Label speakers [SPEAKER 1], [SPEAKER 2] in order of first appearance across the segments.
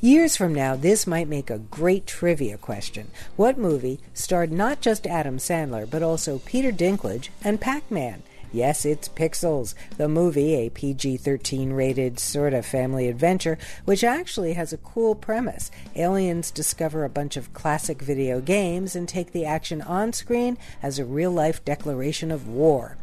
[SPEAKER 1] Years from now, this might make a great trivia question. What movie starred not just Adam Sandler, but also Peter Dinklage and Pac Man? Yes, it's Pixels, the movie, a PG 13 rated sort of family adventure, which actually has a cool premise. Aliens discover a bunch of classic video games and take the action on screen as a real life declaration of war.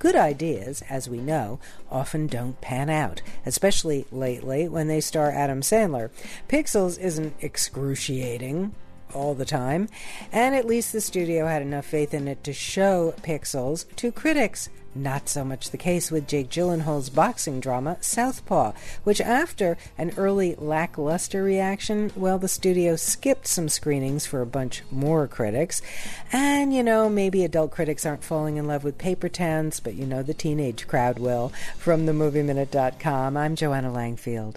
[SPEAKER 1] Good ideas, as we know, often don't pan out, especially lately when they star Adam Sandler. Pixels isn't excruciating all the time, and at least the studio had enough faith in it to show Pixels to critics. Not so much the case with Jake Gyllenhaal's boxing drama, Southpaw, which, after an early lackluster reaction, well, the studio skipped some screenings for a bunch more critics. And, you know, maybe adult critics aren't falling in love with paper towns, but you know the teenage crowd will. From themovieminute.com, I'm Joanna Langfield.